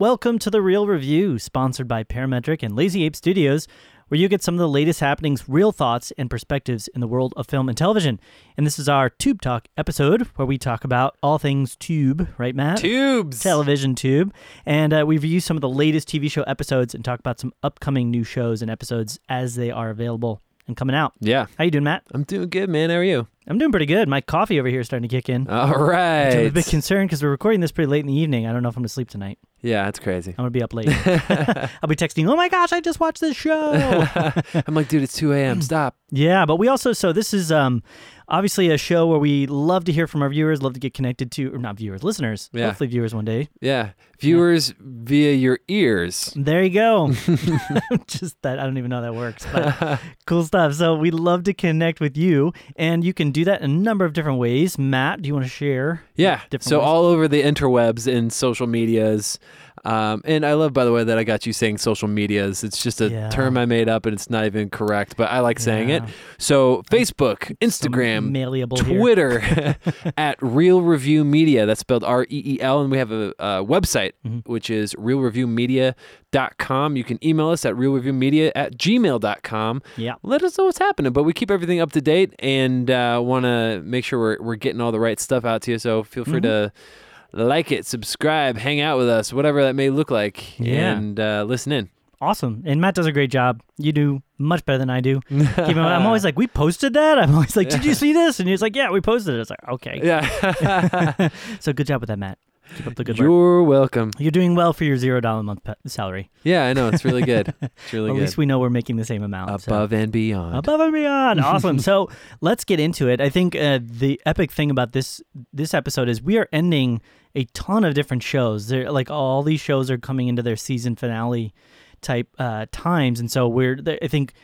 Welcome to The Reel Review, sponsored by Parametric and Lazy Ape Studios, where you get some of the latest happenings, real thoughts, and perspectives in the world of film and television. And this is our Tube Talk episode, where we talk about all things tube, right, Matt? Tubes. television tube and uh, we review some of the latest tv show episodes and talk about some upcoming new shows and episodes as they are available and coming out Yeah. how you doing matt I'm doing good, man. How are you? i'm doing pretty good my coffee over here is starting to kick in All right. I'm a bit concerned because we're recording this pretty late in the evening i don't know if i'm gonna sleep tonight yeah, that's crazy. i'm gonna be up late i'll be texting oh my gosh i just watched this show I'm like, dude, it's 2 a.m. Stop. yeah but we also so this is um obviously a show where we love to hear from our viewers love to get connected to or not viewers listeners Yeah. hopefully viewers one day Yeah. Viewers via your ears. There you go. Just that I don't even know how that works, but cool stuff. So we love to connect with you, and you can do that in a number of different ways. Matt, do you want to share? Yeah. So ways. all over the interwebs and social medias. Um, and I love, by the way, that I got you saying social medias. It's just a Yeah. term I made up and it's not even correct, but I like saying it. So Facebook, Instagram, malleable. Twitter at Reel Review Media. That's spelled R E E L. And we have a, a website, Mhm. which is reelreviewmedia.com. You can email us at reelreviewmedia at gmail.com. Yeah. Let us know what's happening. But we keep everything up to date and uh, want to make sure we're, we're getting all the right stuff out to you. So feel free to like it, subscribe, hang out with us, whatever that may look like, Yeah. and uh, listen in. Awesome. And Matt does a great job. You do much better than I do. Keep I'm always like, we posted that. I'm always like, did you see this? And he's like, yeah, we posted it. It's like, okay. Yeah. So good job with that, Matt. Keep up the good work. You're welcome. You're doing well for your zero dollar a month pe- salary. Yeah, I know. It's really good. It's really At good. least we know we're making the same amount. so. Above and beyond. above and beyond awesome so let's get into it i think uh, the epic thing about this this episode is we are ending a ton of different shows. They're, like all these shows are coming into their season finale type uh, times. And so we're i think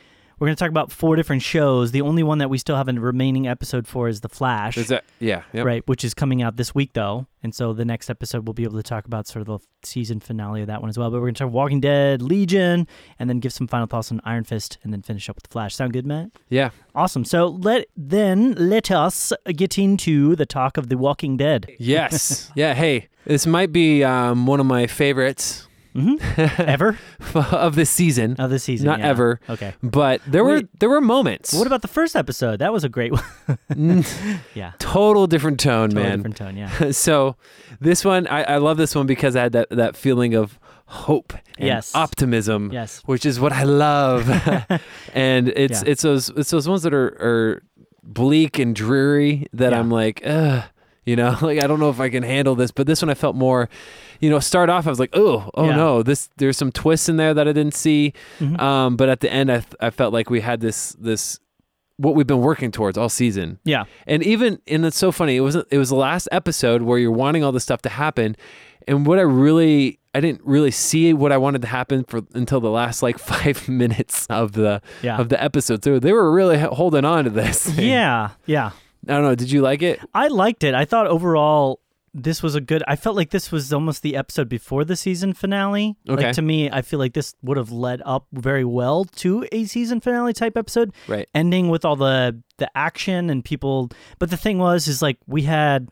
we're going to talk about four different shows the only one that we still have a remaining episode for is the flash Is that yeah? Yep. right which is coming out this week though and so the next episode we'll be able to talk about sort of the season finale of that one as well but we're going to talk walking dead legion and then give some final thoughts on iron fist and then finish up with the flash sound good matt Yeah. Awesome. So let then let us get into the talk of The Walking Dead. Yes. yeah. Hey, this might be um, one of my favorites hmm Ever of this season. of the season? Not yeah. ever, Okay. but there were there were moments. What about the first episode? That was a great one. Yeah. total different tone, Totally man. different tone. Yeah. so this one, I, I love this one because I had that that feeling of hope and Yes. optimism. Yes. which is what I love. and it's Yeah. it's those it's those ones that are, are bleak and dreary that Yeah. I'm like, ugh, you know, like I don't know if I can handle this. But this one I felt more, you know, start off I was like, oh, oh Yeah. no, this there's some twists in there that I didn't see. Mhm. Um, but at the end, I I felt like we had this this what we've been working towards all season. Yeah. And even and it's so funny. It was it was the last episode where you're wanting all this stuff to happen, and what I really I didn't really see what I wanted to happen for until the last like five minutes of the Yeah. of the episode. So they were really holding on to this. thing. Yeah. Yeah. I don't know. Did you like it? I liked it. I thought overall this was a good. I felt like this was almost the episode before the season finale. Okay. Like to me, I feel like this would have led up very well to a season finale type episode. Right. ending with all the the action and people but the thing was is like we had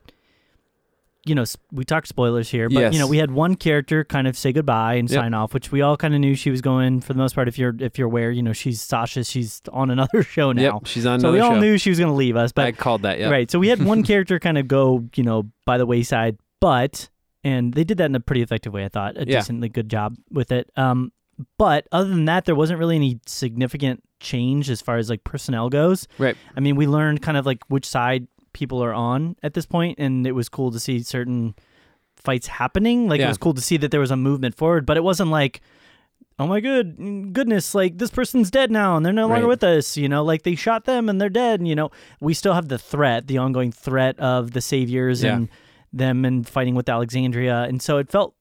you know we talked spoilers here but Yes. you know we had one character kind of say goodbye and Yep. sign off which we all kind of knew she was going for the most part if you're if you're aware you know she's Sasha she's on another show now Yep. She's on so we all show. knew she was going to leave us but I called that. Yeah. right so we had one character kind of go you know by the wayside but and they did that in a pretty effective way i thought a Yeah. decently good job with it um but other than that there wasn't really any significant change as far as like personnel goes Right. i mean we learned kind of like which side people are on at this point and it was cool to see certain fights happening like it was cool to see that there was a movement forward but it wasn't like oh my good goodness like this person's dead now and they're no longer Right. with us you know like they shot them and they're dead and you know we still have the threat the ongoing threat of the saviors Yeah. and them and fighting with alexandria and so it felt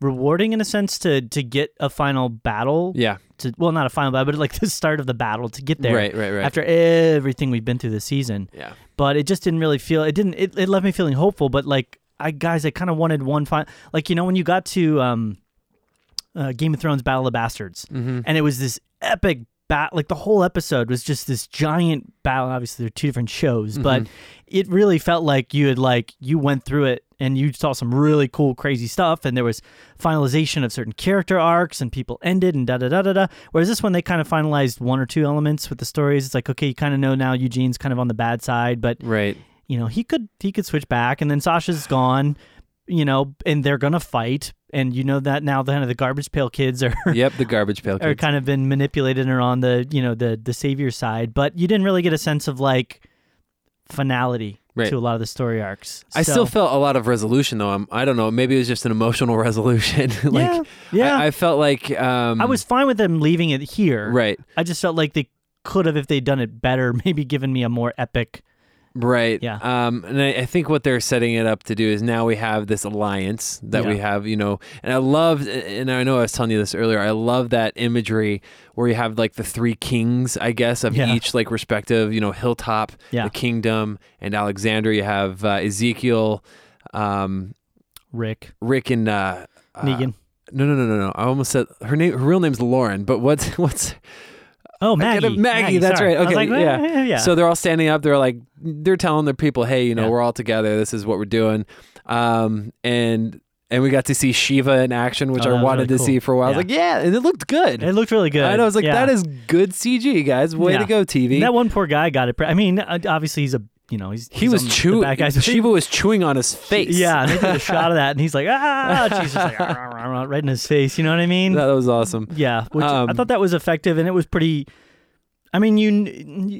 rewarding in a sense to to get a final battle Yeah. to well not a final battle but like the start of the battle to get there Right. Right. Right. after everything we've been through this season yeah. but it just didn't really feel it didn't it, it left me feeling hopeful but like i guys i kind of wanted one final like you know when you got to um uh, game of thrones battle of bastards Mm-hmm. and it was this epic bat like the whole episode was just this giant battle obviously they're two different shows but Mhm. it really felt like you had like you went through it and you saw some really cool, crazy stuff, and there was finalization of certain character arcs, and people ended, and da da da da da. Whereas this one, they kind of finalized one or two elements with the stories. It's like, okay, you kind of know now Eugene's kind of on the bad side, but Right. you know he could he could switch back, and then Sasha's gone, you know, and they're gonna fight, and you know that now the kind of the garbage pail kids are Yep. The garbage pail are kind of been manipulated and are on the you know the the savior side, but you didn't really get a sense of like finality Right. to a lot of the story arcs. I So- still felt a lot of resolution though. I'm, I don't know. Maybe it was just an emotional resolution. like yeah, yeah. I, I felt like um, I was fine with them leaving it here. right. I just felt like they could have, if they'd done it better, maybe given me a more epic. Right. Yeah. Um, and I, I think what they're setting it up to do is now we have this alliance that we Yeah. have, you know, and I love, and I know I was telling you this earlier, I love that imagery where you have like the three kings, I guess, of Yeah. each like respective, you know, hilltop, Yeah. the kingdom, and Alexandria. You have uh, Ezekiel, um, Rick Rick, and uh, uh, Negan. No, no, no, no, no. I almost said her name. Her real name's Lauren, but what's what's Oh, Maggie. it, Maggie, that's sorry. right. Okay, like, yeah. eh, yeah. So they're all standing up. They're like, they're telling their people, hey, you know, Yeah. we're all together. This is what we're doing. Um, and and we got to see Shiva in action, which Oh, I wanted really to cool. see for a while. I was like, yeah, and it looked good. it looked really good. And I was like, Yeah. that is good CG, guys. Way Yeah. to go, TV. that one poor guy got it. Pre- I mean, uh, obviously he's a you know he's he he's was chewing. Shiva was chewing on his face. Yeah, and they did a shot of that, and he's like, ah, she's just like, "Ah, rah, rah, rah," right in his face. You know what I mean? that was awesome. Yeah, which I Um, thought that was effective, and it was pretty. I mean, you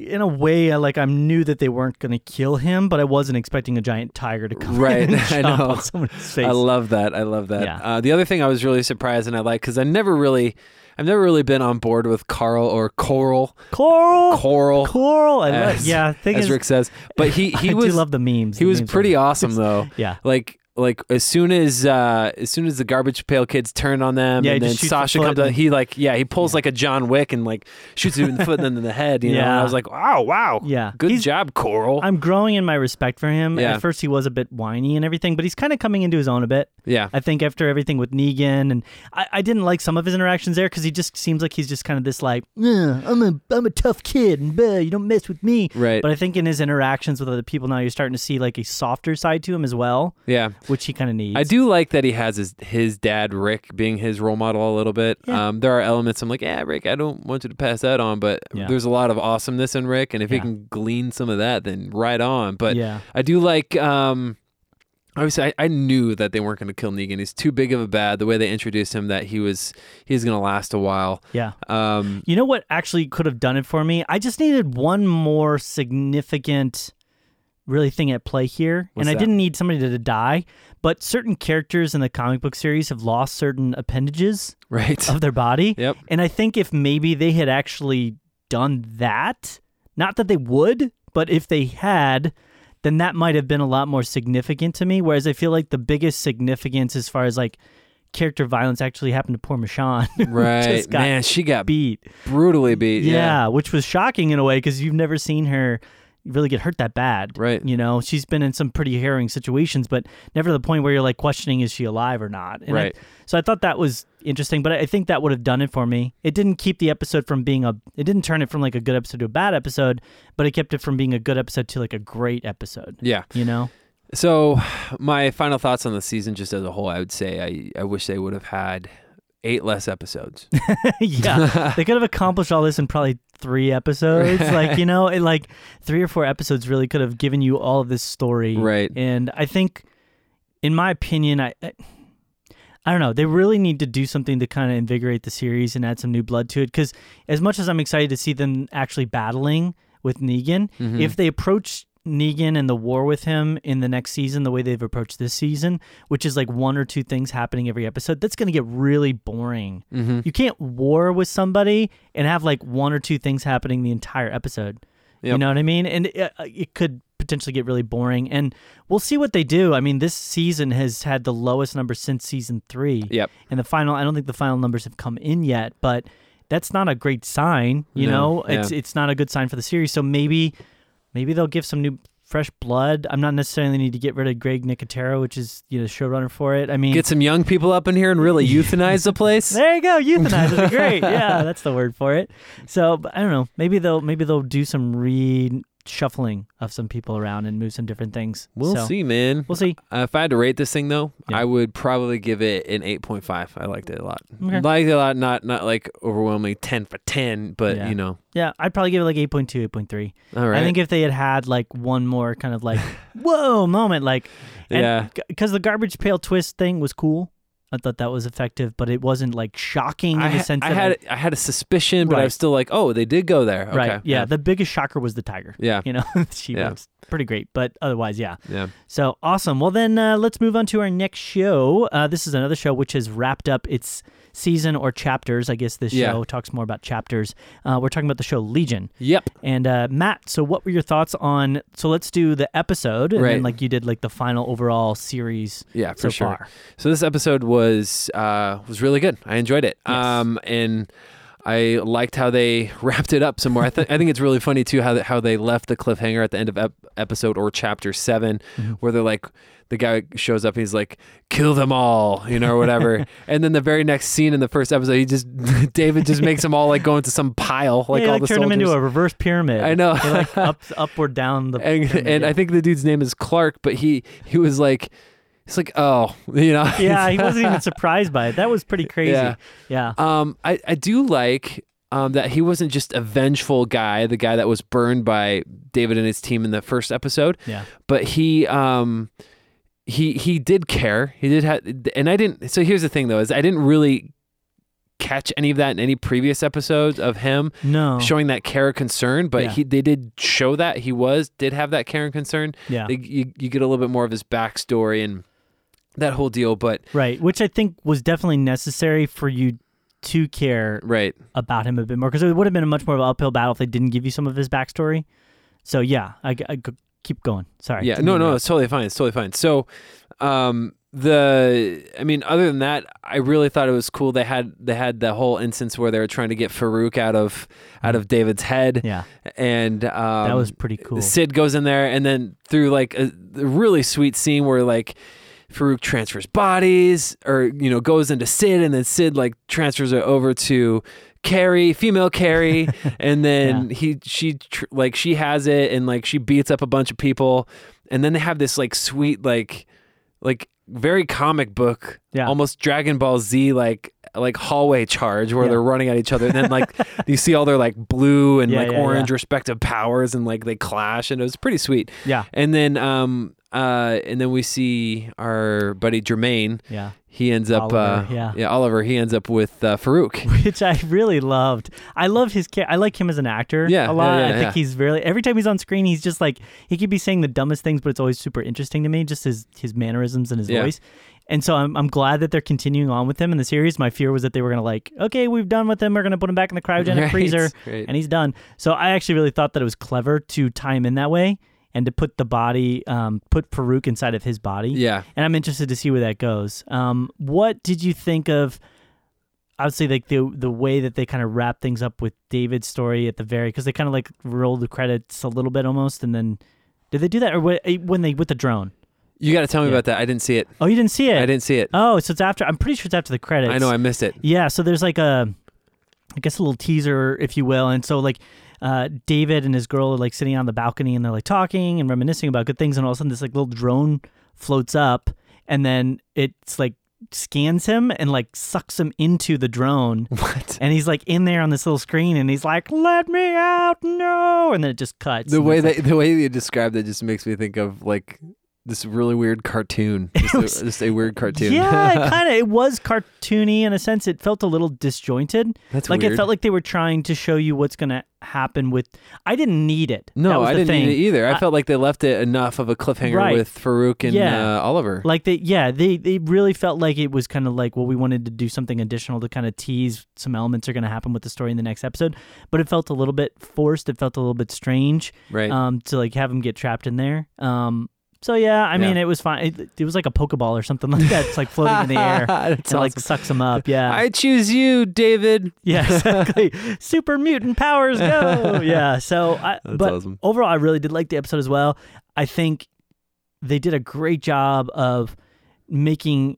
in a way, like I knew that they weren't going to kill him, but I wasn't expecting a giant tiger to come Right, I know. on someone's face. I love that. I love that. Yeah. Uh, the other thing I was really surprised and I like because I never really, I've never really been on board with Carl or Coral. Coral, Coral, Coral. I love, as- yeah, thing as is, Rick says. But he he I was do love the memes. he The was memes pretty awesome though. Yeah, Like like as soon as uh as soon as the garbage pail kids turn on them Yeah, and then the Sasha comes out, he like yeah he pulls like a John Wick and like shoots him in the foot and then in the head. You know, and Yeah. I was like, wow, wow, yeah. good He's- job, Coral. I'm growing in my respect for him. Yeah. At first, he was a bit whiny and everything, but he's kind of coming into his own a bit. yeah, I think after everything with Negan, and I, I didn't like some of his interactions there because he just seems like he's just kind of this like, I'm a I'm a tough kid, and bleh, you don't mess with me. right, But I think in his interactions with other people now, you're starting to see like a softer side to him as well, yeah. Which he kind of needs. I do like that he has his his dad Rick being his role model a little bit. Yeah. Um, there are elements I'm like, yeah, Rick, I don't want you to pass that on, but Yeah. there's a lot of awesomeness in Rick, and if he can glean some of that, then right on. But yeah, I do like. Um, obviously, I, I knew that they weren't going to kill Negan. He's too big of a bad. The way they introduced him, that he was he's going to last a while. yeah. Um, You know what actually could have done it for me? I just needed one more significant really thing at play here. What's and I didn't need somebody to, to die, but certain characters in the comic book series have lost certain appendages right. of their body. Yep. And I think if maybe they had actually done that, not that they would, but if they had, then that might have been a lot more significant to me. Whereas I feel like the biggest significance as far as like character violence actually happened to poor Michonne. Right. Man, she got beat. brutally beat. Yeah, Yeah. which was shocking in a way because you've never seen her really get hurt that bad. Right. You know, she's been in some pretty harrowing situations, but never to the point where you're like questioning is she alive or not. And I- Right. so I thought that was interesting, but I think that would have done it for me. It didn't keep the episode from being a. It didn't turn it from like a good episode to a bad episode, but it kept it from being a good episode to like a great episode. Yeah. You know. So, my final thoughts on the season, just as a whole, I would say I, I wish they would have had eight less episodes. yeah, they could have accomplished all this in probably three episodes. like you know, it, like three or four episodes really could have given you all of this story. Right. And I think, in my opinion, I. I I don't know. They really need to do something to kind of invigorate the series and add some new blood to it. Because as much as I'm excited to see them actually battling with Negan, Mhm. if they approach Negan and the war with him in the next season the way they've approached this season, which is like one or two things happening every episode, that's going to get really boring. Mhm. You can't war with somebody and have like one or two things happening the entire episode. You know what I mean? And it, it could potentially get really boring. And we'll see what they do. I mean, this season has had the lowest number since season three. Yep. And the final, I don't think the final numbers have come in yet, but that's not a great sign. You No, know, yeah. it's it's not a good sign for the series. So maybe maybe they'll give some new fresh blood. I'm not necessarily need to get rid of Greg Nicotero, which is you know showrunner for it. I mean, Get some young people up in here and really euthanize the place. there you go, euthanize would be great. Yeah, that's the word for it. So but I don't know. Maybe they'll maybe they'll do some shuffling of some people around and move some different things. We'll So, see, man. We'll see. Uh, if I had to rate this thing though, Yeah. I would probably give it an 8.5. I liked it a lot. Okay. Liked it a lot, not not like overwhelmingly 10 for 10, but Yeah. you know. Yeah, I'd probably give it like 8.2, 8.3. All right. I think if they had had like one more kind of like whoa moment, like yeah. because the garbage pail twist thing was cool. I thought that was effective, but it wasn't like shocking in I, the ha- sense I that had like- I had a suspicion, but I was still like, oh, they did go there. Okay. right. Yeah, the biggest shocker was the tiger. Yeah. You know, she Yeah. was pretty great, but otherwise, yeah. Yeah. So awesome. Well, then uh, let's move on to our next show. Uh, this is another show which has wrapped up its season or chapters. I guess this Yeah. show talks more about chapters. Uh, we're talking about the show Legion. Yep. And uh, Matt, so what were your thoughts on? So let's do the episode, and then like you did like the final overall series Yeah, for so sure. far. So this episode was uh, was really good. I enjoyed it. Yes. Um, and I liked how they wrapped it up some more. I, th- I think it's really funny too how they, how they left the cliffhanger at the end of ep- episode or chapter 7 Mm-hmm. where they're like the guy shows up and he's like kill them all you know or whatever and then the very next scene in the first episode he just david just makes them all like go into some pile like yeah, all like the turn them into a reverse pyramid. I know. Like up, upward down the. and, pyramid, and yeah. i think the dude's name is clark but he he was like he's like oh you know yeah, he wasn't even surprised by it. That was pretty crazy. Yeah. Yeah. Um, I, I do like um, that he wasn't just a vengeful guy, the guy that was burned by David and his team in the first episode, Yeah. but he um, he he did care. He did have, and I didn't. So here's the thing, though, is I didn't really catch any of that in any previous episodes of him No. showing that care or concern, but Yeah. he they did show that he was did have that care and concern. Yeah. They, you you get a little bit more of his backstory and that whole deal, but Right. Which I think was definitely necessary for you to care right. about him a bit more because it would have been a much more of an uphill battle if they didn't give you some of his backstory. So yeah, I, I keep going. Sorry. Yeah, no, no, it's totally fine. It's totally fine. So, um, the, I mean, other than that, I really thought it was cool. They had they had the whole instance where they were trying to get Farouk out of out of David's head, Yeah, and um, that was pretty cool. Syd goes in there, and then through like a, a really sweet scene where like. Farouk transfers bodies, or you know, goes into Syd, and then Syd like transfers it over to Cary, female Cary, and then he she tr- like she has it, and like she beats up a bunch of people, and then they have this like sweet like like very comic book, Yeah. almost Dragon Ball Z like like hallway charge where Yeah. they're running at each other, and then like you see all their like blue and Yeah, like yeah, orange yeah. respective powers, and like they clash, and it was pretty sweet. Yeah, And then um uh and then we see our buddy Jemaine. yeah. He ends up Oliver, uh yeah. Oliver. He ends up with uh, Farouk. Which I really loved. I love his. Ca- I like him as an actor. Yeah, a lot. yeah, yeah, I think yeah. he's really. Every time he's on screen, he's just like he could be saying the dumbest things, but it's always super interesting to me. Just his his mannerisms and his Yeah. voice. And so I'm I'm glad that they're continuing on with him in the series. My fear was that they were gonna like, okay, we've done with him. We're gonna put him back in the cryogenic Right, freezer, right. and he's done. So I actually really thought that it was clever to tie him in that way and to put the body, um, put Farouk inside of his body. Yeah. and I'm interested to see where that goes. Um, what did you think of? I would say like the the way that they kind of wrap things up with David's story at the very because they kind of like roll the credits a little bit almost, and then did they do that or eh, when they with the drone? You got to tell me Yeah. about that. I didn't see it. Oh, you didn't see it. I didn't see it. Oh, so it's after. I'm pretty sure it's after the credits. I know I missed it. Yeah, so there's like a, I guess a little teaser, if you will, and so like, uh, David and his girl are like sitting on the balcony and they're like talking and reminiscing about good things, and all of a sudden this like little drone floats up, and then it's like scans him and like sucks him into the drone, What? and he's like in there on this little screen, and he's like, "Let me out, no!" And then it just cuts. The way it's like- that the way you described it just makes me think of like this really weird cartoon. Just, was- a, just a weird cartoon. Yeah, it kind of it was cartoony in a sense. It felt a little disjointed. That's like weird. it felt like they were trying to show you what's going to happen with. I didn't need it. That no, was I the didn't thing. need it either. I, I- felt like they left it enough of a cliffhanger Right. with Farouk and Yeah. uh, Oliver. Like they, yeah, they they really felt like it was kind of like, well, we wanted to do something additional to kind of tease some elements are going to happen with the story in the next episode, but it felt a little bit forced. It felt a little bit strange, right. um, to like have them get trapped in there. Um, so yeah, I mean, Yeah. it was fine. It, it was like a pokeball or something like that. It's like floating in the air. That's and like sucks him up. Yeah. I choose you, David. Yeah, exactly. Super mutant powers go. Yeah. So, I, That's but awesome. overall, I really did like the episode as well. I think they did a great job of making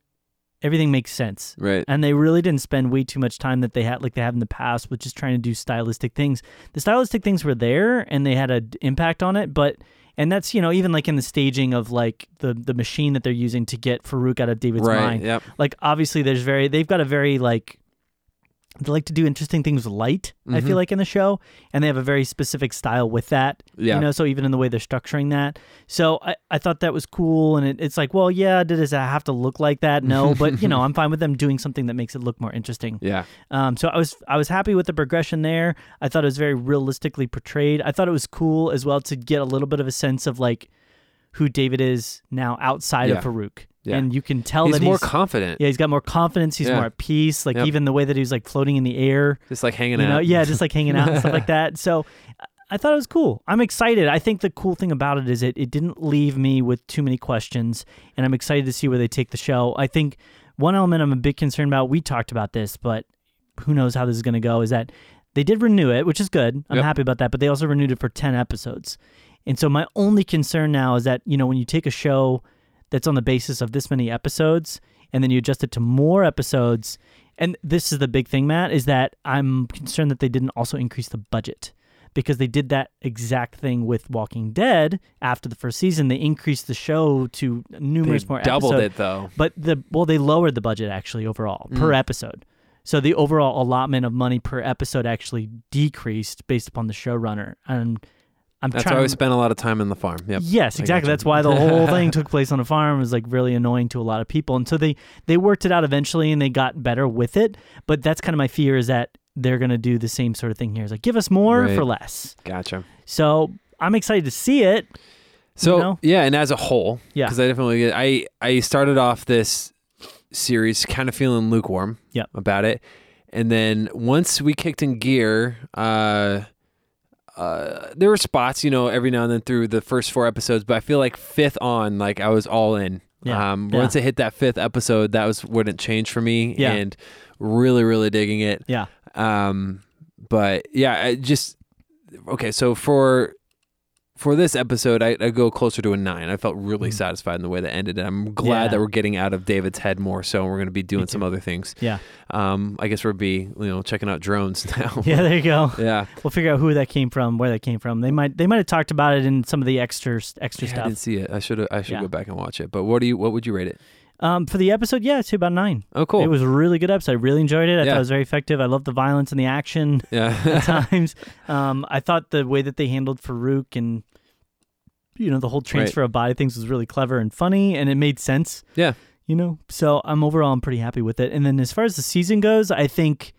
everything makes sense. Right. And they really didn't spend way too much time that they had like they have in the past with just trying to do stylistic things. The stylistic things were there and they had an impact on it, but and that's you know even like in the staging of like the the machine that they're using to get Farouk out of David's right. mind. Yep. Like obviously there's very they've got a very like they like to do interesting things with light. I Mhm. feel like in the show, and they have a very specific style with that. Yeah. You know, so even in the way they're structuring that. So I, I thought that was cool. And it, it's like, well, yeah, does it have to look like that? No, but you know, I'm fine with them doing something that makes it look more interesting. yeah. Um, so I was I was happy with the progression there. I thought it was very realistically portrayed. I thought it was cool as well to get a little bit of a sense of like who David is now outside Yeah. of Farouk. Yeah. And you can tell He's that more he's more confident. yeah, he's got more confidence. He's Yeah. more at peace. Like Yep. even the way that he was like floating in the air Just like hanging you know, out. yeah, just like hanging out and stuff like that. So I- thought it was cool. I'm excited. I think the cool thing about it is it, it didn't leave me with too many questions, and I'm excited to see where they take the show. I think one element I'm a bit concerned about, we talked about this, but who knows how this is going to go, is that they did renew it, which is good. I'm Yep. happy about that, but they also renewed it for 10 episodes. And so my only concern now is that, you know, when you take a show that's on the basis of this many episodes and then you adjust it to more episodes, and this is the big thing, Matt, is that I'm concerned that they didn't also increase the budget because they did that exact thing with Walking Dead after the first season. They increased the show to numerous more. They more doubled episodes. it though. But the well, they lowered the budget actually overall per Mm. episode. So the overall allotment of money per episode actually decreased based upon the showrunner. And I'm That's trying. why we spent a lot of time in the farm. Yep. Yes, exactly. That's why the whole thing took place on a farm. It was like really annoying to a lot of people. And so they they worked it out eventually and they got better with it. But that's kind of my fear is that they're gonna do the same sort of thing here. It's like give us more Right. for less. Gotcha. So I'm excited to see it. So know? yeah, and as a whole, Yeah. because I definitely I I started off this series kind of feeling lukewarm Yep. about it, and then once we kicked in gear, uh, uh, there were spots, you know, every now and then through the first four episodes, but I feel like fifth on, like I was all in. Yeah. Um, Yeah. once it hit that fifth episode, that was when it changed for me, Yeah. and really, really digging it. Yeah. Um, but yeah, I just okay. So for for this episode, I, I go closer to a nine. I felt really Mm. satisfied in the way that ended. And I'm glad Yeah. that we're getting out of David's head more. So we're going to be doing some other things. Yeah. Um, I guess we'll be you know checking out drones now. Yeah, there you go. yeah. We'll figure out who that came from, where that came from. They might they might have talked about it in some of the extra extra Yeah, I didn't see it. I should I should Yeah. go back and watch it. But what do you what would you rate it? Um, for the episode, yeah, it's about nine. Oh, cool. It was a really good episode. I really enjoyed it. I Yeah. thought it was very effective. I loved the violence and the action. yeah. at times. Um, I thought the way that they handled Farouk and you know the whole transfer of body things was really clever and funny, and it made sense. Yeah. You know, so I'm overall I'm pretty happy with it. And then as far as the season goes, I think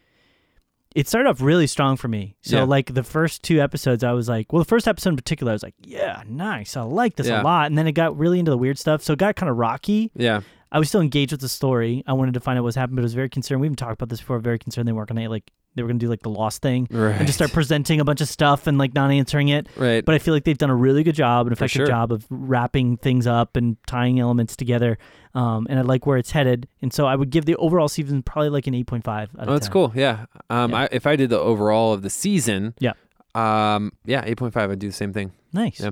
it started off really strong for me. So Yeah. like the first two episodes, I was like, well, the first episode in particular, I was like, yeah, nice, I like this Yeah. a lot. And then it got really into the weird stuff, so it got kind of rocky. yeah. I was still engaged with the story. I wanted to find out what's happened, but I was very concerned. We even talked about this before. Very concerned they weren't gonna like they were gonna do like the lost thing Right. and just start presenting a bunch of stuff and like not answering it. right. But I feel like they've done a really good job, an effective sure. job of wrapping things up and tying elements together. Um, and I like where it's headed. And so I would give the overall season probably like an eight point five. Oh, that's 10. cool. Yeah. Um, Yeah. I, if I did the overall of the season, Yeah. Um, yeah, eight point five. I'd do the same thing. Nice. Yeah.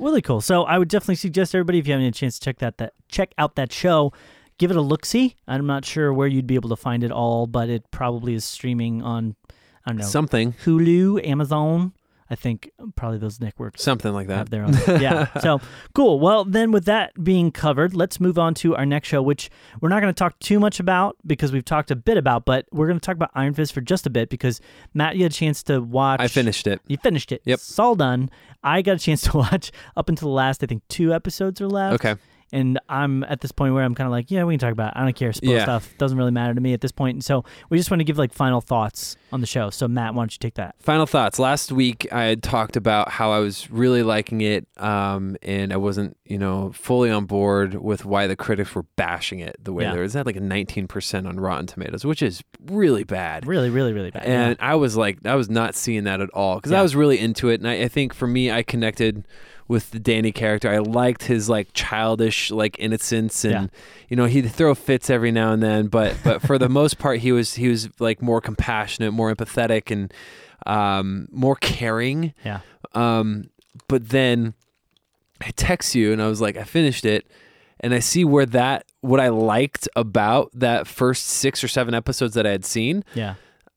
Really cool. So I would definitely suggest everybody if you haven't had a chance to check that that check out that show, give it a look see. I'm not sure where you'd be able to find it all, but it probably is streaming on I don't know Something, Hulu, Amazon. I think probably those networks something like that. have their own. yeah. So cool. Well, then with that being covered, let's move on to our next show, which we're not going to talk too much about because we've talked a bit about, but we're going to talk about Iron Fist for just a bit because Matt, you had a chance to watch. I finished it. You finished it. Yep. It's all done. I got a chance to watch up until the last, I think, two episodes are left. Okay. And I'm at this point where I'm kind of like, yeah, we can talk about it. I don't care. Spoil Yeah. stuff. Doesn't really matter to me at this point. And so we just want to give like final thoughts on the show. So, Matt, why don't you take that? Final thoughts. Last week, I had talked about how I was really liking it, um, and I wasn't, you know, fully on board with why the critics were bashing it the way Yeah. they were. It's at like a 19% on Rotten Tomatoes, which is really bad. Really, really, really bad. And I was like, I was not seeing that at all because Yeah. I was really into it, and I, I think for me, I connected with the Danny character. I liked his like childish like innocence, and Yeah. you know he'd throw fits every now and then, but but for the most part, he was he was like more compassionate, more empathetic, and um, more caring. Yeah. Um, but then I text you, and I was like, I finished it. and I see where that what I liked about that first six or seven episodes that I had seen. Yeah.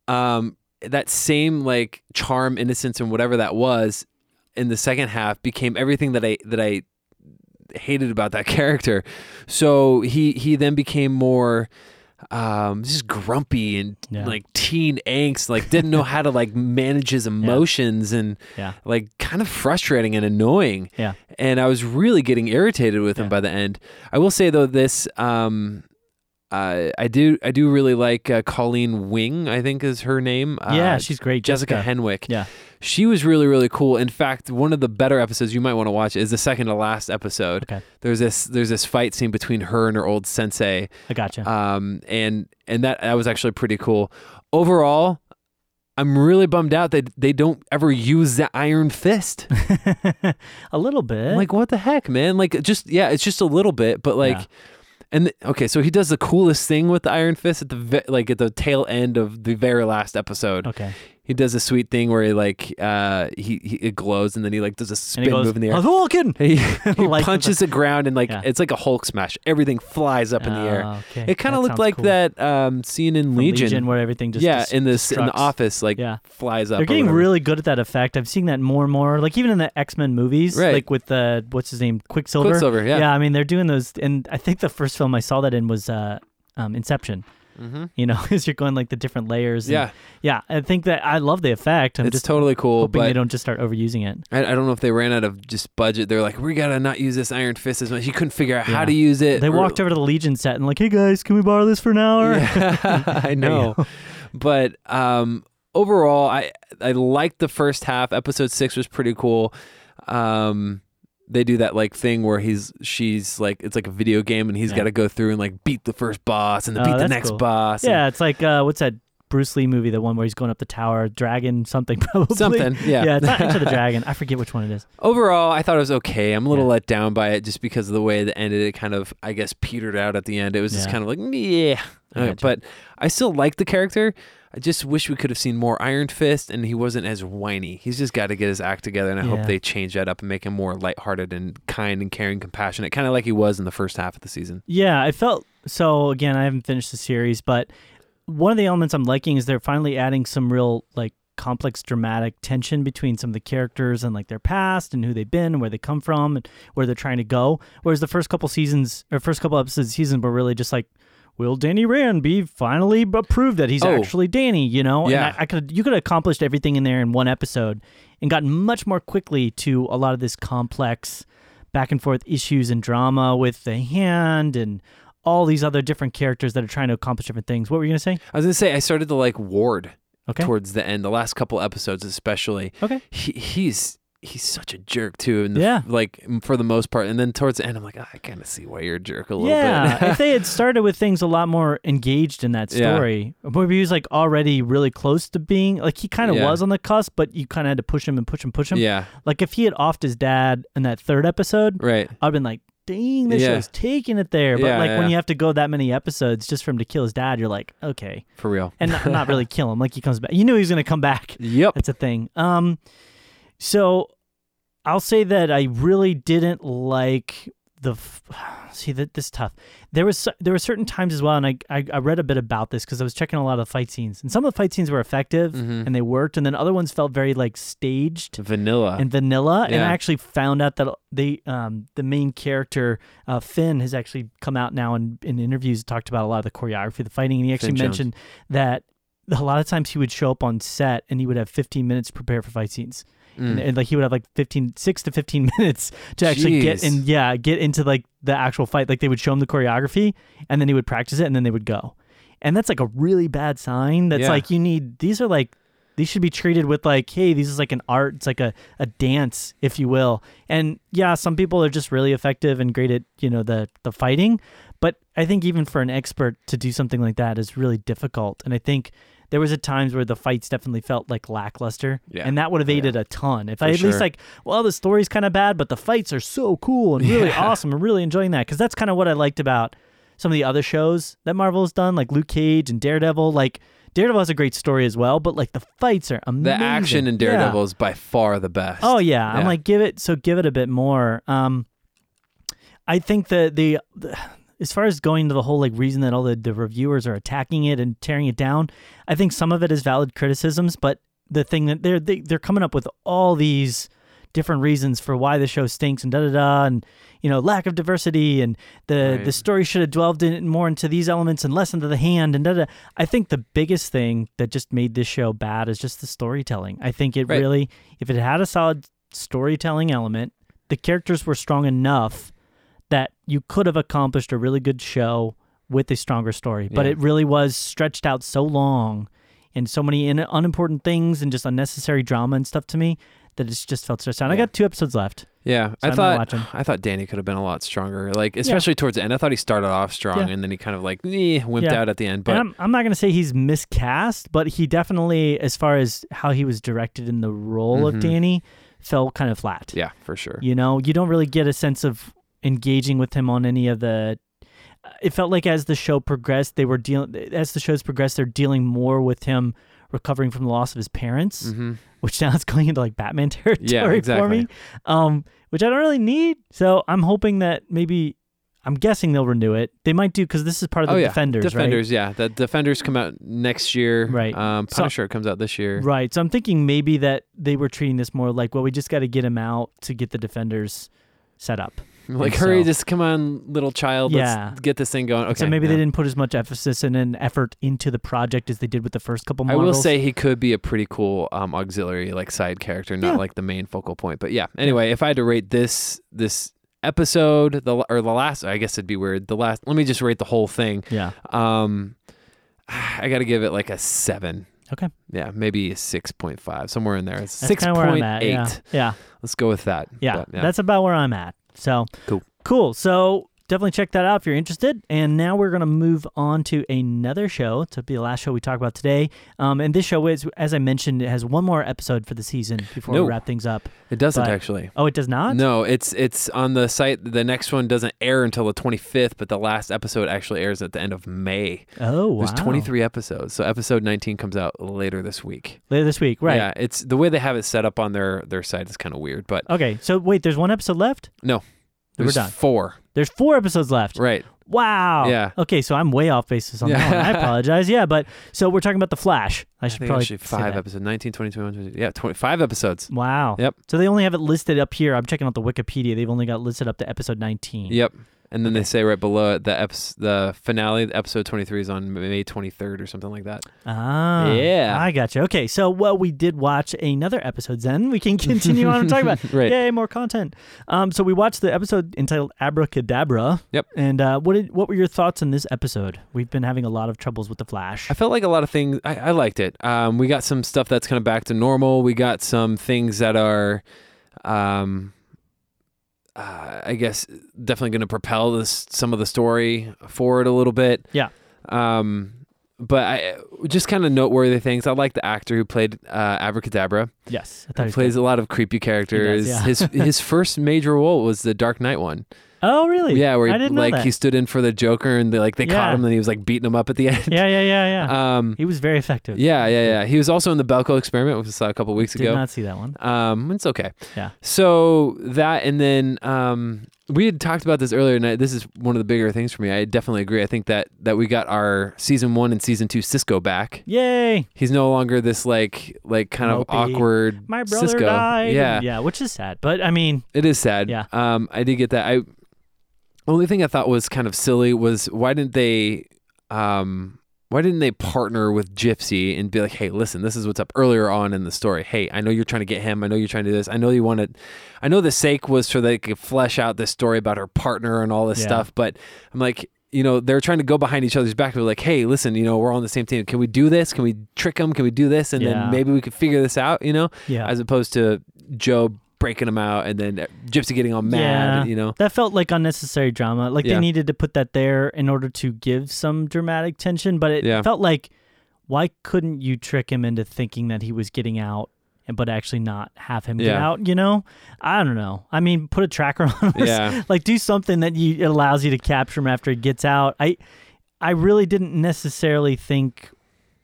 Um, that same like charm, innocence, and whatever that was in the second half became everything that I that I hated about that character. So he he then became more um just grumpy and Yeah. like teen angst like didn't know how to like manage his emotions and Yeah. like kind of frustrating and annoying Yeah. and I was really getting irritated with him by the end. I will say though, this um, uh, I do I do really like uh, Colleen Wing. I think is her name. Uh, yeah, she's great. Jessica, Henwick. Yeah. She was really really cool. In fact, one of the better episodes you might want to watch is the second to last episode. Okay. There's this there's this fight scene between her and her old sensei. I gotcha. Um, and and that that was actually pretty cool. Overall. I'm really bummed out that they don't ever use the Iron Fist. a little bit. I'm like, what the heck, man? Like, just yeah, it's just a little bit, but like, Yeah. And th- okay, so he does the coolest thing with the Iron Fist at the ve- like at the tail end of the very last episode. okay. He does a sweet thing where he like uh he, he it glows and then he like does a spin goes, move in the air. Hadouken! He, he Like punches the ground and like Yeah. it's like a Hulk smash. Everything flies up in the air. Oh, okay. It kind of looked like cool. that um scene in From Legion. where everything just yeah, dis- in this in the office, like Yeah. flies up. They're getting really good at that effect. I've seen that more and more. Like even in the X Men movies, Right. like with the what's his name, Quicksilver. Quicksilver, Yeah. yeah. I mean they're doing those, and I think the first film I saw that in was uh, um, Inception. Mhm. You know, as you're going like the different layers. and- Yeah, yeah. I think that I love the effect. I'm it's just totally cool. hoping but they don't just start overusing it. I, I don't know if they ran out of just budget. They're like, we gotta not use this Iron Fist as much. He couldn't figure out how to use it. They or- walked over to the Legion set and like, hey guys, can we borrow this for an hour? Yeah, I know, but um, overall, I I liked the first half. Episode six was pretty cool. Um, they do that like thing where he's she's like it's like a video game and he's Yeah. got to go through and like beat the first boss and then Oh, beat the that's next cool. boss. and Yeah, it's like uh, what's that Bruce Lee movie? The one where he's going up the tower, dragon something probably. something. Yeah, Yeah, it's not Enter the Dragon. I forget which one it is. Overall, I thought it was okay. I'm a little Yeah. let down by it just because of the way it ended. It kind of, I guess, petered out at the end. It was just Yeah. kind of like, yeah. Uh, gotcha. but I still like the character. I just wish we could have seen more Iron Fist and he wasn't as whiny. He's just got to get his act together, and I Yeah. hope they change that up and make him more lighthearted and kind and caring, compassionate, kind of like he was in the first half of the season. Yeah, I felt so. Again, I haven't finished the series, but one of the elements I'm liking is they're finally adding some real like complex dramatic tension between some of the characters and like their past and who they've been and where they come from and where they're trying to go. Whereas the first couple seasons or first couple episodes of the season were really just like. Will Danny Rand be finally approved that he's Oh. actually Danny? You know, Yeah. and I, I could you could have accomplished everything in there in one episode and gotten much more quickly to a lot of this complex back and forth issues and drama with the hand and all these other different characters that are trying to accomplish different things. What were you gonna say? I was gonna say I started to like Ward Okay. towards the end, the last couple episodes especially. Okay. He, he's he's such a jerk too, and Yeah. like for the most part. And then towards the end, I'm like, "Ah, I kind of see why you're a jerk a little Yeah, bit. if they had started with things a lot more engaged in that Yeah. story, maybe he was like already really close to being like he kind of Yeah. was on the cusp, but you kind of had to push him and push him, push him. yeah, Like if he had offed his dad in that third episode, right. I'd been like, dang, this Yeah. show's taking it there. But Yeah, like yeah. when you have to go that many episodes just for him to kill his dad, you're like, okay, For real. and not, not really kill him. Like he comes back. You knew he was gonna come back. Yep. That's a thing. Um, so I'll say that I really didn't like the. See that this is tough. There was there were certain times as well, and I I, I read a bit about this because I was checking a lot of fight scenes, and some of the fight scenes were effective Mhm. and they worked, and then other ones felt very like staged Vanilla. and vanilla. And I actually found out that they, um, the main character, uh, Finn, has actually come out now in, in interviews, talked about a lot of the choreography, of the fighting, and he actually Finn Jones. mentioned that a lot of times he would show up on set and he would have 15 minutes to prepare for fight scenes. And, Mm. and, like he would have like 15, six to 15 minutes to actually get Jeez. in, yeah, get into like the actual fight. Like they would show him the choreography and then he would practice it and then they would go. And that's like a really bad sign. That's Yeah. like you need, these are like, these should be treated with like, hey, this is like an art. It's like a, a dance, if you will. And yeah, some people are just really effective and great at, you know, the the fighting. But I think even for an expert to do something like that is really difficult. And I think there was at times where the fights definitely felt like lackluster. Yeah. And that would have Yeah. aided a ton. If For I at sure. least like, well, the story's kind of bad, but the fights are so cool and really Yeah. awesome. I'm really enjoying that. Cause that's kind of what I liked about some of the other shows that Marvel has done, like Luke Cage and Daredevil. Like Daredevil has a great story as well, but like the fights are amazing. the action in Yeah. Daredevil is by far the best. Oh yeah. I'm like give it so give it a bit more. Um I think that the, the as far as going to the whole like reason that all the, the reviewers are attacking it and tearing it down, I think some of it is valid criticisms, but the thing that they're they, they're coming up with all these different reasons for why the show stinks and da da da and you know lack of diversity and the Right. the story should have dwelled in more into these elements and less into the hand and da da. I think the biggest thing that just made this show bad is just the storytelling. I think it Right. really if it had a solid storytelling element, the characters were strong enough that you could have accomplished a really good show with a stronger story. But Yeah. it really was stretched out so long and so many in- unimportant things and just unnecessary drama and stuff to me that it's just felt stressed out. I got two episodes left. Yeah, So I I'm thought. I thought Danny could have been a lot stronger. Like especially towards the end, I thought he started off strong Yeah. and then he kind of like eh, wimped Yeah. out at the end. But I'm, I'm not going to say he's miscast, but he definitely, as far as how he was directed in the role of Mhm. Danny, fell kind of flat. yeah, for sure. You know, you don't really get a sense of engaging with him on any of the. It felt like as the show progressed, they were dealing. As the shows progressed, they're dealing more with him recovering from the loss of his parents, hmm which now it's going into like Batman territory Yeah, for me. Um, which I don't really need. So I'm hoping that maybe. I'm guessing they'll renew it. They might do because this is part of the oh yeah, Defenders, right? Defenders. Yeah, the Defenders come out next year. Right. Um, So- Punisher comes out this year. Right. So I'm thinking maybe that they were treating this more like, well, we just got to get him out to get the defenders set up. Like, hurry, so- just come on, little child. Yeah. Let's get this thing going. Okay. so maybe they didn't put as much emphasis and an effort into the project as they did with the first couple I will say he could be a pretty cool um, auxiliary, like side character, not Yeah. like the main focal point. But yeah. Anyway, if I had to rate this this episode, the or the last, I guess it'd be weird. The last. Let me just rate the whole thing. Yeah. Um, I got to give it like a seven. Okay. Yeah, maybe a six point five, somewhere in there. It's six kind of where I'm point eight. Yeah. Yeah. Let's go with that. Yeah. But, That's about where I'm at. So Cool. Cool. So definitely check that out if you're interested. And now we're going to move on to another show to be the last show we talk about today. Um, and this show is, as I mentioned, it has one more episode for the season before No. we wrap things up. it doesn't but- actually. Oh, it does not? No, it's it's on the site. The next one doesn't air until the 25th, but the last episode actually airs at the end of May. Oh, wow. There's 23 episodes, so episode 19 comes out later this week. Later this week, right? Yeah, it's the way they have it set up on their their site is kind of weird, but Okay, so wait, there's one episode left? No. We're done. four. There's four episodes left. Right. Wow. Yeah. Okay, so I'm way off basis on that one. I apologize. Yeah, but so we're talking about The Flash. I I should think probably actually five episodes. 19, 20, 21, 22. Yeah, 25 episodes. Wow. Yep. So they only have it listed up here. I'm checking out the Wikipedia. They've only got listed up to episode 19. Yep. And then Okay. they say right below it the eps- the finale, episode 23 is on May 23rd or something like that. Ah. Yeah. I gotcha. Okay, so well, we did watch another episode. Then we can continue on and talk about. Right. Yay, more content. Um, so we watched the episode entitled Abracadabra. Yep. And uh, what did what were your thoughts on this episode? We've been having a lot of troubles with the Flash. I felt like a lot of things. I, I liked it. Um, we got some stuff that's kind of back to normal. We got some things that are, um, uh, I guess, definitely going to propel this some of the story forward a little bit. Yeah. Um, but I just kind of noteworthy things. I like the actor who played uh, Abracadabra. Yes, he plays good. a lot of creepy characters. yeah. his his first major role was the Dark Knight one. Oh, really? Yeah, where I he, didn't know like that. he stood in for the Joker and they, like they Yeah. caught him and he was like beating him up at the end. Yeah, yeah, yeah, yeah. Um, he was very effective. yeah, yeah, yeah. He was also in the Belko experiment, which we saw a couple weeks ago. Did ago. not see that one. Um, it's okay. Yeah. So that, and then um, we had talked about this earlier, and I, this is one of the bigger things for me. I definitely agree. I think that that we got our season one and season two Cisco back. Yay! He's no longer this like like kind of Mopey. awkward My brother Cisco. died. Yeah, yeah, which is sad. But I mean, it is sad. Yeah. Um, I did get that. I only thing I thought was kind of silly was why didn't they um why didn't they partner with Gypsy and be like, hey, listen, this is what's up earlier on in the story. Hey, I know you're trying to get him. I know you're trying to do this. I know you wanted, I know the sake was so they could flesh out this story about her partner and all this Yeah. stuff. But I'm like, you know, they're trying to go behind each other's back. They're like, hey, listen, you know, we're on the same team. Can we do this? Can we trick them? Can we do this? And Yeah. then maybe we could figure this out, you know, yeah. as opposed to Joe breaking him out and then uh, Gypsy getting all mad, Yeah. you know? That felt like unnecessary drama. Like Yeah. they needed to put that there in order to give some dramatic tension, but it Yeah. felt like why couldn't you trick him into thinking that he was getting out but actually not have him get out, you know? I don't know. I mean, put a tracker on him. Yeah. like do something that you it allows you to capture him after he gets out. I I really didn't necessarily think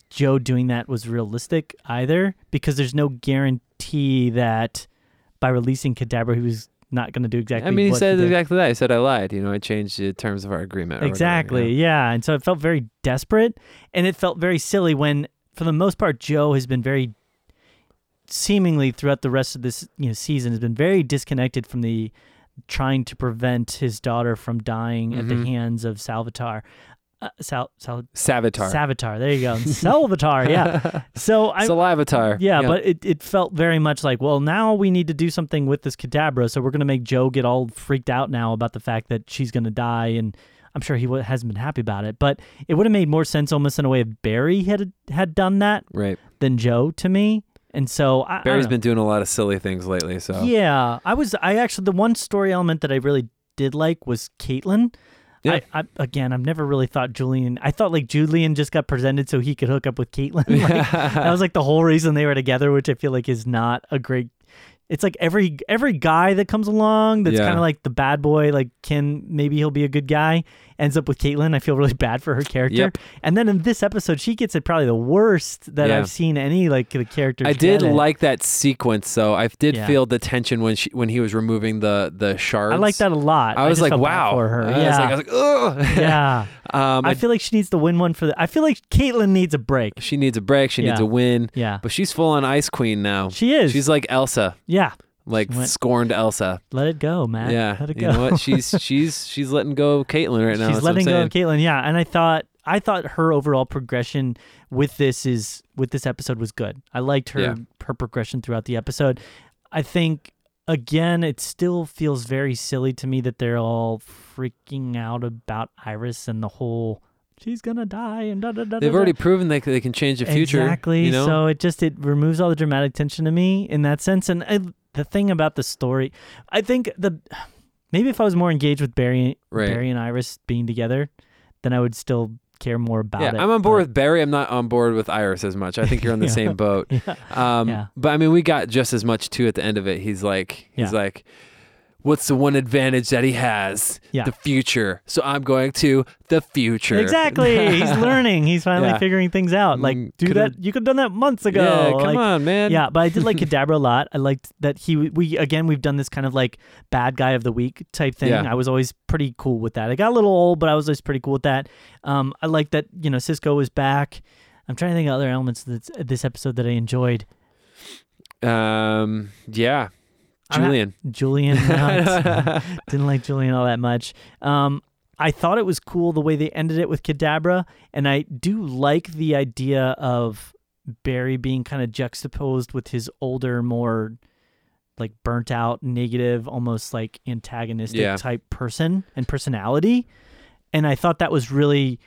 Joe doing that was realistic either because there's no guarantee that by releasing Kadabra he was not going to do exactly. I mean, he said did. exactly that. He said, I lied. You know, I changed the terms of our agreement. or whatever, Exactly. you know? Yeah. And so it felt very desperate and it felt very silly when for the most part Joe has been very seemingly throughout the rest of this, you know, season has been very disconnected from the trying to prevent his daughter from dying at the Mhm. hands of Salvatore. Uh, Sal, Sal, Savitar. Salvatore. There you go. Salvatore. Yeah. So I, Salivatar. yeah, but it, it felt very much like, well, now we need to do something with this cadabra. So we're going to make Joe get all freaked out now about the fact that she's going to die. And I'm sure he w- hasn't been happy about it. But it would have made more sense almost in a way if Barry had had done that right. than Joe to me. And so I, I Barry's don't been doing a lot of silly things lately. So. Yeah. I was, I actually, the one story element that I really did like was Caitlin. Yeah. I, I, again, I've never really thought Julian. I thought like Julian just got presented so he could hook up with Caitlin. Like, that was like the whole reason they were together, which I feel like is not a great. It's like every every guy that comes along that's Yeah. kind of like the bad boy, like can maybe he'll be a good guy, ends up with Caitlin. I feel really bad for her character. Yep. And then in this episode, she gets it probably the worst that Yeah. I've seen any like the character. I did like that sequence though. I did Yeah. feel the tension when she when he was removing the the shards. I like that a lot. I was just like, wow. for her. I yeah. was like, I was like, ugh. yeah. um, I I- feel like she needs to win one for the. I feel like Caitlin needs a break. she needs a break. She needs Yeah. a win. Yeah. But she's full on ice queen now. She is. She's like Elsa, yeah. Like went- scorned Elsa. Let it go, man. yeah. Let it You know what? She's she's she's letting go of Caitlin right now. She's that's letting go of. Caitlin, yeah. And I thought I thought her overall progression with this is with this episode was good. I liked her Yeah. her progression throughout the episode. I think again, it still feels very silly to me that they're all freaking out about Iris and the whole she's gonna die and da da da. They've da, already da. proven they they can change the future. Exactly. You know? So it just it removes all the dramatic tension to me in that sense. And I, the thing about the story, I think the maybe if I was more engaged with Barry, Right. Barry and Iris being together, then I would still care more about yeah, it. I'm on board but- with Barry. I'm not on board with Iris as much. I think you're on the Yeah. same boat. Yeah. Um, Yeah. But I mean, we got just as much too at the end of it. He's like, he's like, what's the one advantage that he has? Yeah. The future. So I'm going to the future. Exactly. He's learning. He's finally Yeah. figuring things out. Like, Mm, do could've- that. You could have done that months ago. Yeah, come Like, on, man. Yeah, but I did like Kadabra a lot. I liked that he we again we've done this kind of like bad guy of the week type thing. Yeah. I was always pretty cool with that. I got a little old, but I was always pretty cool with that. Um, I like that you know Cisco was back. I'm trying to think of other elements of this, this episode that I enjoyed. Um, yeah. Julian. Julian didn't like Julian all that much. Um, I thought it was cool the way they ended it with Kadabra, and I do like the idea of Barry being kind of juxtaposed with his older, more like burnt out, negative, almost like antagonistic Yeah. type person and personality. And I thought that was really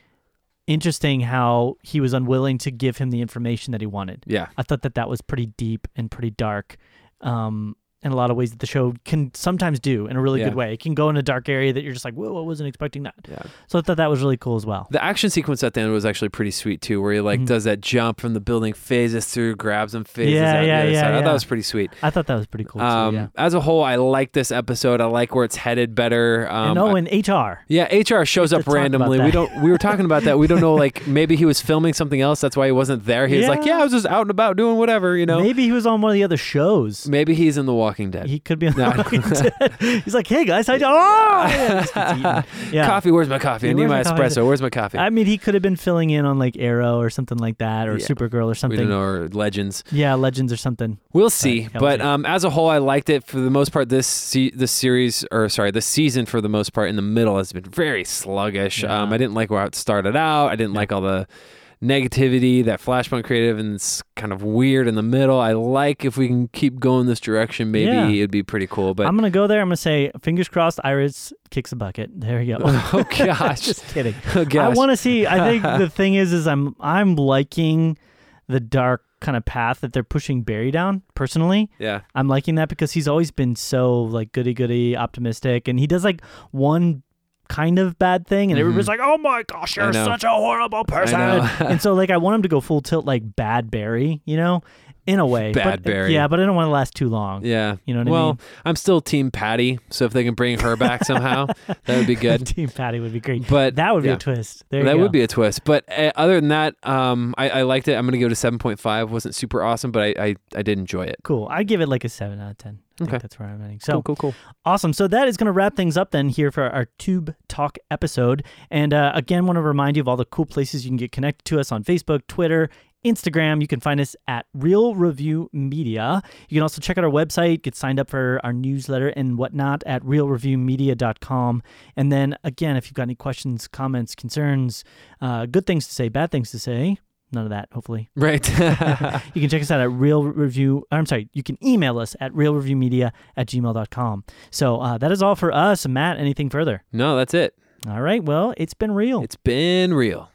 interesting how he was unwilling to give him the information that he wanted. yeah. I thought that that was pretty deep and pretty dark. Um, in a lot of ways that the show can sometimes do in a really Yeah. good way. It can go in a dark area that you're just like, whoa, I wasn't expecting that. Yeah. So I thought that was really cool as well. The action sequence at the end was actually pretty sweet too, where he like Mhm. does that jump from the building, phases through, grabs him, phases Yeah, out the yeah, other yeah, side. I thought yeah. that was pretty sweet. I thought that was pretty cool Um, too. Yeah. As a whole, I like this episode. I like where it's headed better. Um, and oh, and HR. Yeah, HR shows up have to talk about randomly. We don't. We were talking about that. We don't know. Like maybe he was filming something else. That's why he wasn't there. He was like, Yeah. "Yeah, I was just out and about doing whatever." You know. Maybe, he was on one of the other shows. Maybe he's in The Walking Dead. He could be on No. The Walking Dead. He's like, hey guys, how you doing? Oh, yeah, just gets eaten. yeah. Coffee. Where's my coffee? I need my my coffee? espresso. Where's my coffee? I mean, he could have been filling in on like Arrow or something like that, or Yeah. Supergirl or something. know. Or legends. Yeah, Legends or something. We'll see. yeah, but um, as a whole, I liked it for the most part. This se- this series, or sorry, this season for the most part, in the middle has been very sluggish. Yeah. Um, I didn't like where it started out. I didn't like all the negativity that Flashpoint creative, and it's kind of weird in the middle. I like if we can keep going this direction. Maybe Yeah. it'd be pretty cool. But I'm gonna go there. I'm gonna say, fingers crossed. Iris kicks a bucket. There you go. oh gosh, Just kidding. oh gosh. I want to see. I think the thing is, is I'm I'm liking the dark kind of path that they're pushing Barry down. Personally, yeah, I'm liking that because he's always been so like goody goody, optimistic, and he does like one kind of bad thing, and Mhm. everybody's like, "Oh my gosh, you're such a horrible person." and so like I want him to go full tilt like bad Barry, you know. In a way. Bad but, Barry. Yeah, but I don't want to last too long. Yeah. You know what I mean? well. I'm still Team Patty, so if they can bring her back somehow, that would be good. Team Patty would be great. But that would be a twist. There that would be a twist. But uh, other than that, um, I, I liked it. I'm gonna give it a 7.5. wasn't super awesome, but I, I, I did enjoy it. cool. I'd give it like a seven out of ten. I Okay. that's where I'm ending. So Cool, cool, cool. Awesome. So that is going to wrap things up then here for our Tube Talk episode. And uh, again, want to remind you of all the cool places you can get connected to us on Facebook, Twitter, Instagram. You can find us at Reel Review Media. You can also check out our website, get signed up for our newsletter and whatnot at reelreviewmedia.com. And then again, if you've got any questions, comments, concerns, uh, good things to say, bad things to say, none of that, hopefully. Right. You can check us out at Reel Review. I'm sorry, you can email us at reelreviewmedia at gmail.com. So uh, that is all for us. Matt, anything further? no, that's it. All right. Well, it's been real. It's been real.